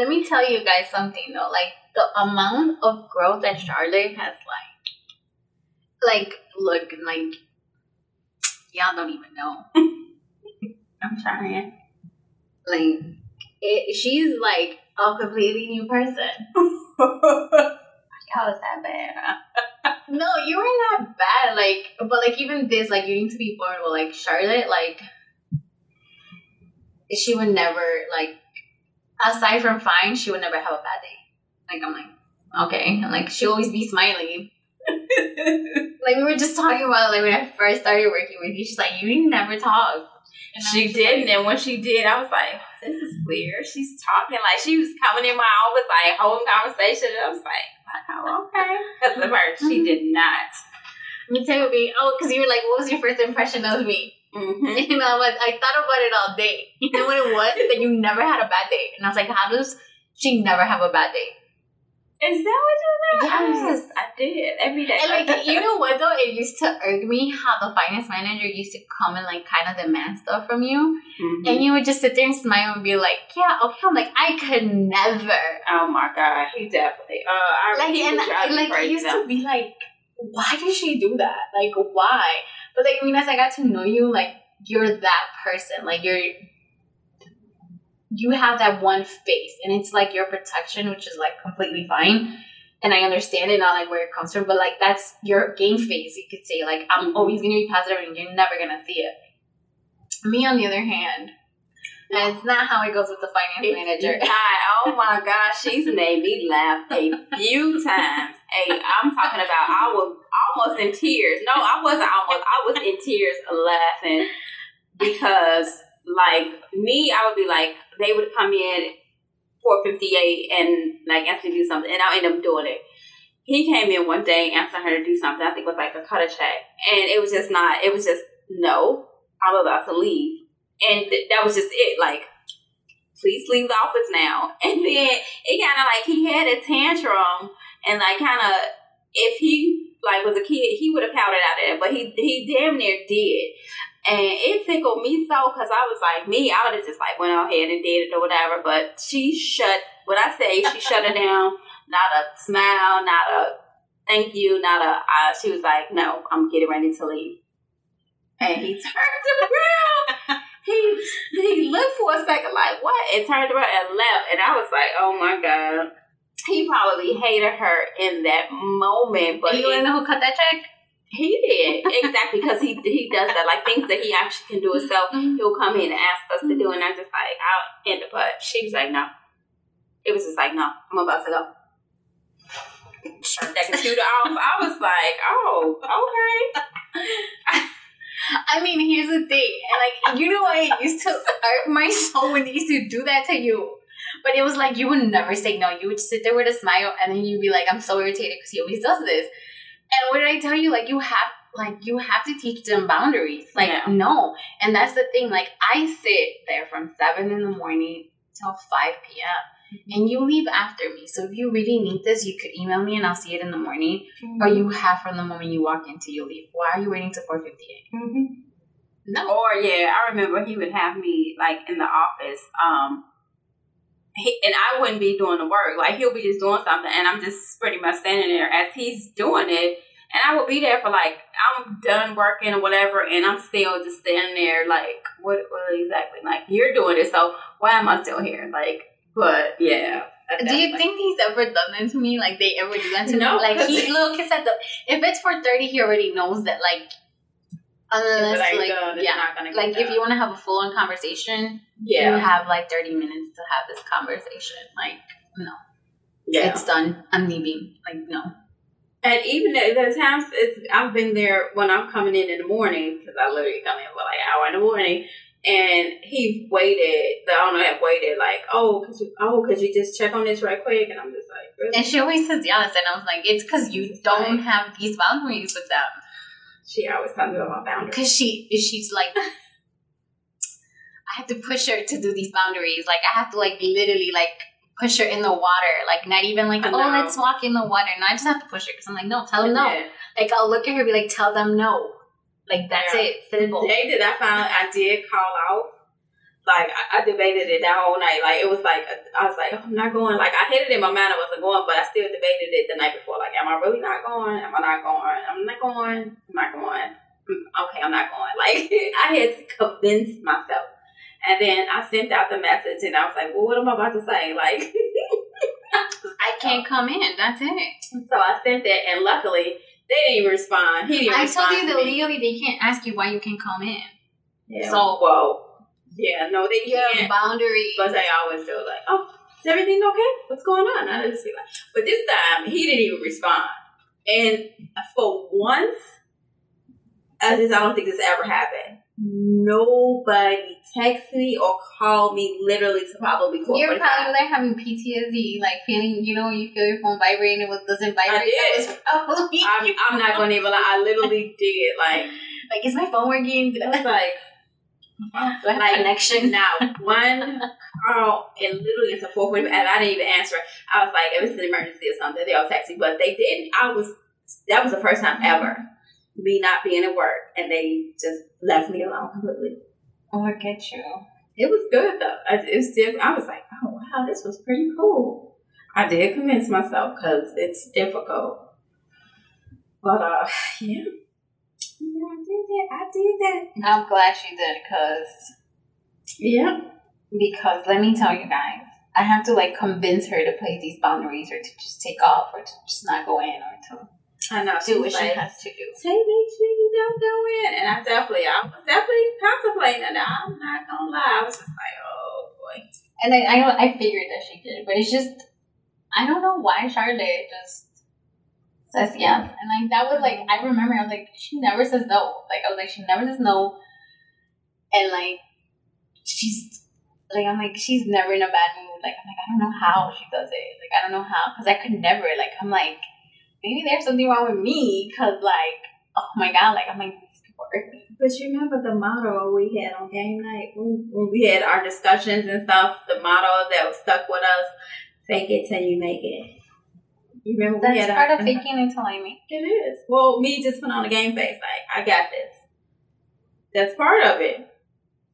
Let me tell you guys something though. Like the amount of growth that Charlotte has, like, like, look, like, y'all don't even know. I'm trying. Like, it, she's like a completely new person. How is that bad? No, you are not bad. Like, but like even this, like, you need to be vulnerable. Like Charlotte, like, she would never like, aside from fine, she would never have a bad day. Like I'm like, okay, and like she always be smiling. like we were just talking about like when I first started working with you. She's like, you never talk. And She didn't, and when she did, I was like, "This is weird." She's talking like she was coming in my office, like holding conversation. And I was like, "Oh, okay." That's the part she did not. Me too, me. Oh, because you were like, what was your first impression of me? Mm-hmm. And I was, I thought about it all day. You know what it was? that you never had a bad day. And I was like, how does she never have a bad day? Is that what you know? I was Yes. just, I did every day. And like, you know what though? It used to irk me how the finance manager used to come and like kind of demand stuff from you. Mhm. And you would just sit there and smile and be like, yeah, okay. I'm like, I could never. oh my god, he definitely. Uh, I Like, and like, I used though. to be like, why did she do that? Like, why? But like, I mean, as I got to know you, like, you're that person. Like, you're, you have that one face, and it's like your protection, which is like completely fine. And I understand it, not like where it comes from, but like that's your game face. You could say like, I'm Mhm. always gonna be positive, and you're never gonna see it. Me, on the other hand, and it's not how it goes with the finance manager. Hi, oh my gosh, she's made me laugh a few times. Hey, I'm talking about I was almost in tears. No, I wasn't almost. I was in tears laughing because, like me, I would be like, they would come in four fifty eight and like ask me to do something, and I'll end up doing it. He came in one day asking her to do something. I think it was like a cut a check, and it was just not. It was just no. I'm about to leave, and th- that was just it. Like please leave the office now. And then it kind of like he had a tantrum and like kind of if he like was a kid, he would have pouted out of it, but he he damn near did. And it tickled me so because I was like me, I would have just like went on ahead and did it or whatever. But she shut what I say, she shut it down. Not a smile, not a thank you, not a. Uh, she was like, no, I'm getting ready to leave. And he turned around he he looked for a second like what and turned around and left and I was like, oh my god. He probably hated her in that moment, but you want to know who cut that check? He did exactly because he he does that like things that he actually can do himself. Mm-hmm. Mm-hmm. He'll come in and ask us to do, and I'm just like, I'll end it. But she was like, no. It was just like, no, I'm about to go. Shut that computer off. I was like, oh, okay. I mean, here's the thing. And like, you know, I used to irk my soul when they used to do that to you. But it was like you would never say no. You would sit there with a smile, and then you'd be like, "I'm so irritated because he always does this." And what did I tell you? Like, you have, like, you have to teach them boundaries. Like, Yeah. no. And that's the thing. Like, I sit there from seven in the morning till five p.m. And you leave after me. So if you really need this, you could email me and I'll see it in the morning. Or you have from the moment you walk into you leave. Why are you waiting till four fifty eight? Mm-hmm. No. Or yeah, I remember he would have me like in the office, um, he, and I wouldn't be doing the work. Like he'll be just doing something, and I'm just pretty much standing there as he's doing it, and I would be there for like I'm done working or whatever, and I'm still just standing there like what, what exactly? Like you're doing it, so why am I still here? Like, but yeah. Do you think he's ever done that to me? Like they ever do that to No, me? Like he look at the if it's for thirty, he already knows that like unless like, yeah. Like if you want to have a full on conversation, yeah, you have like thirty minutes to have this conversation. Like no, yeah. it's done. I'm leaving. Like no. And even at the times it's, I've been there when I'm coming in in the morning because I literally come in for like an hour in the morning, and he waited. The owner had waited like, oh, could you, oh, could you just check on this right quick? And I'm just like, really? And she always says yes, and I was like, it's because you don't have these boundaries with them. She always me about my boundaries. Because she she's like, I have to push her to do these boundaries. Like I have to like literally like push her in the water. Like not even like oh let's walk in the water. No, I just have to push her because I'm like no, tell them no. Yeah. Like I'll look at her and be like tell them no. Like that's Yeah. it. Simple. The day that I found I did call out, like I, I debated it that whole night. Like it was like I was like, oh, I'm not going. Like I had it in my mind I wasn't going, but I still debated it the night before. Like, am I really not going? Am I not going? I'm not going. I'm not going. Mm, Okay, I'm not going. Like I had to convince myself. And then I sent out the message, and I was like, "Well, what am I about to say?" Like, I can't come in. That's it. so I sent that, and luckily they didn't even respond. He didn't. I respond told you that me. legally they can't ask you why you can come in. Yeah. So- well, yeah, no, they Your can't. boundaries. But they always feel like, oh, is everything okay? What's going on? I just feel like, but this time he didn't even respond, And for once, I just I don't think this ever happened. Nobody texted me or called me literally to probably four You're probably like having PTSD, like feeling, you know, when you feel your phone vibrating and it doesn't vibrate. I did. That I'm, I'm not gonna even lie. I literally did. Like like, is my phone working? I was like, I like connection? Now one call and literally it's a four forty, and I didn't even answer. it. I was like, if it's an emergency or something, they'll text me, but they didn't. I was that was the first time ever me not being at work, and they just left me alone completely. Look at you. It was good though. I, it was still. I was like, oh wow, this was pretty cool. I did convince myself because it's difficult, but uh, yeah, did that. I did that. I'm glad she did because Yeah. because let me tell you guys, I have to like convince her to place these boundaries or to just take off or to just not go in or to I know. do what she's she like, has to do. Tay, make sure you don't go in. And I definitely, I was definitely contemplating it. I'm not gonna lie. I was just like, oh boy. And I, I I figured that she did, but it's just I don't know why Charlotte just says yes. And like that was like I remember I was like she never says no. Like I was like she never says no. And like she's like I'm like she's never in a bad mood. Like I'm like I don't know how she does it. Like I don't know how because I could never. Like I'm like maybe there's something wrong with me because like oh my god like I'm like these people hurt. But you remember the motto we had on game night when, we had our discussions and stuff. The motto that was stuck with us: "Fake it till you make it." You remember we That's had part our, of faking it till I make. It is. Well, me just put on a game face like I got this. That's part of it.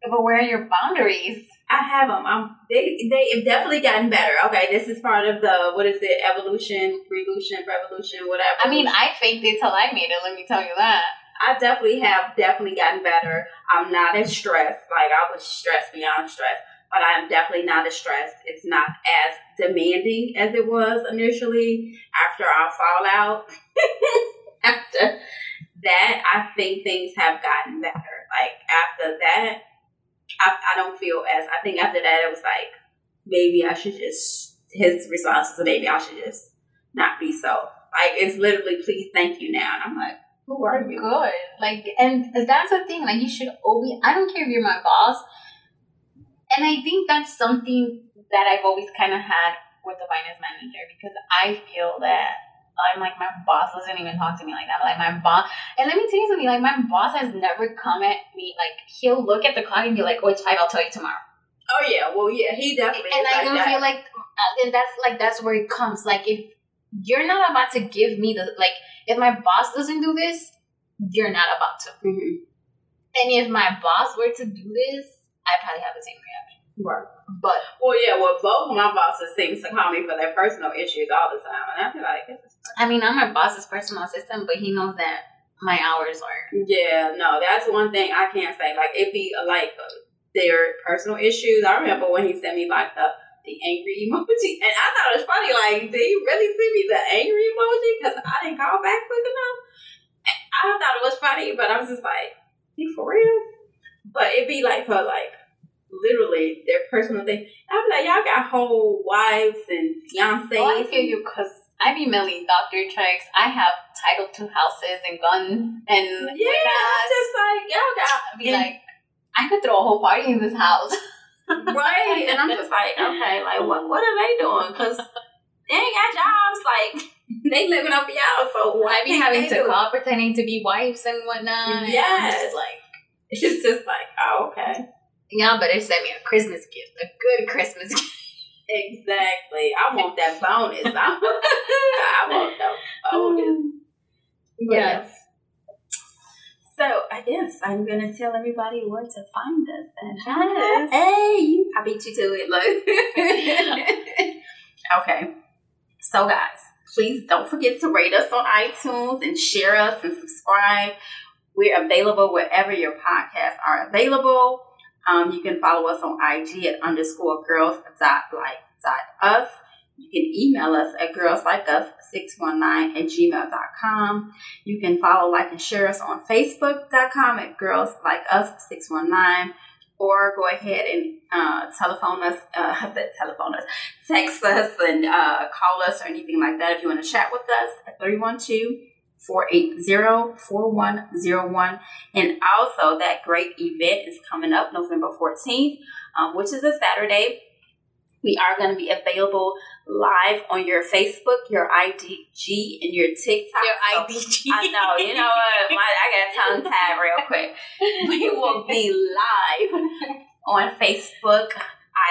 But where are your boundaries? I have them. I'm, they they have definitely gotten better. Okay, this is part of the what is it? Evolution, revolution, revolution, whatever. I mean, I faked it till I made it. Let me tell you that. I definitely have definitely gotten better. I'm not as stressed. Like I was stressed beyond stress, but I am definitely not as stressed. It's not as demanding as it was initially after our fallout. after that, I think things have gotten better. Like after that, I, I don't feel as. I think after that, it was like maybe I should just. His response was maybe I should just not be so. Like it's literally please, thank you now, and I'm like, who are you? Good. Like, and that's the thing. Like, you should always. I don't care if you're my boss. And I think that's something that I've always kind of had with the finance manager because I feel that I'm like my boss doesn't even talk to me like that. Like my boss, and let me tell you something. Like my boss has never come at me. Like he'll look at the clock and be like, "Oh, it's five. I'll tell you tomorrow." Oh yeah, well yeah, he definitely. and I like don't feel like, uh, and that's like that's where it comes. Like if you're not about to give me the like, if my boss doesn't do this, you're not about to. Mhm. And if my boss were to do this, I probably have the same reaction. Right. But Well, yeah, well, both of my bosses seem to call me for their personal issues all the time, and I feel like, I mean, I'm my boss's personal assistant, but he knows that my hours are. yeah, no, that's one thing I can't say. Like, it be like their personal issues. I remember when he sent me like the the angry emoji, and I thought it was funny. Like, did he really send me the angry emoji? Because I didn't call back quick enough. I thought it was funny, but I was just like, he for real? But it'd be like for like literally their personal thing. I'm like, y'all got whole wives and fiancés. Oh, I feel you because I be mailing doctor checks. I have title to houses and guns, and Yeah, I'm just like y'all got I'd be like, I could throw a whole party in this house. right, and I'm just like, okay, like what what are they doing? Because they ain't got jobs. Like they living up y'all, so I be having to do? call pretending to be wives and whatnot. and Yes. just like. It's just like, oh, okay, Y'all better send me a Christmas gift, a good Christmas gift. exactly. I want that bonus. I, I want the bonus. Mm. But Yes. So I guess I'm gonna tell everybody where to find us. And Yes. hey, I beat you to it. Look. okay. So guys, please don't forget to rate us on iTunes and share us and subscribe. We're available wherever your podcasts are available. Um, you can follow us on IG at underscore girls dot like dot us. You can email us at girlslikeus619 at gmail.com. You can follow, like, and share us on Facebook.com at girls like us 619 or go ahead and uh, telephone us, uh, telephone us, text us and uh, call us or anything like that if you want to chat with us at 312 480 4101. And also, that great event is coming up November 14th, um, which is a Saturday. We are going to be available live on your Facebook, your IDG, and your TikTok. Your So- I know. You know what? My, I got tongue tied real quick. We will be live on Facebook,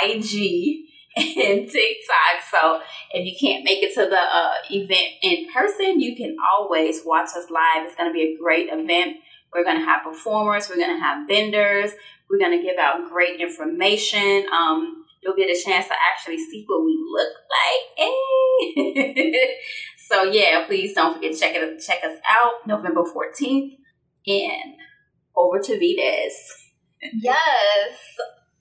IG, and TikTok. So if you can't make it to the uh, event in person, you can always watch us live. It's going to be a great event. We're going to have performers. We're going to have vendors. We're going to give out great information. Um, you'll get a chance to actually see what we look like. Hey. so yeah, please don't forget to check it check us out November 14th and over to Vides. Yes.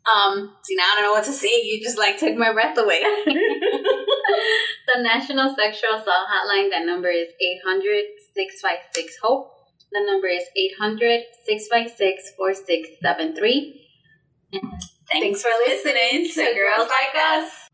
Um, see now I don't know what to say. You just like took my breath away. the National Sexual Assault Hotline, that number is 800 HOPE. The number is 800 656 4673. Thanks, Thanks for listening to Girls Like Us.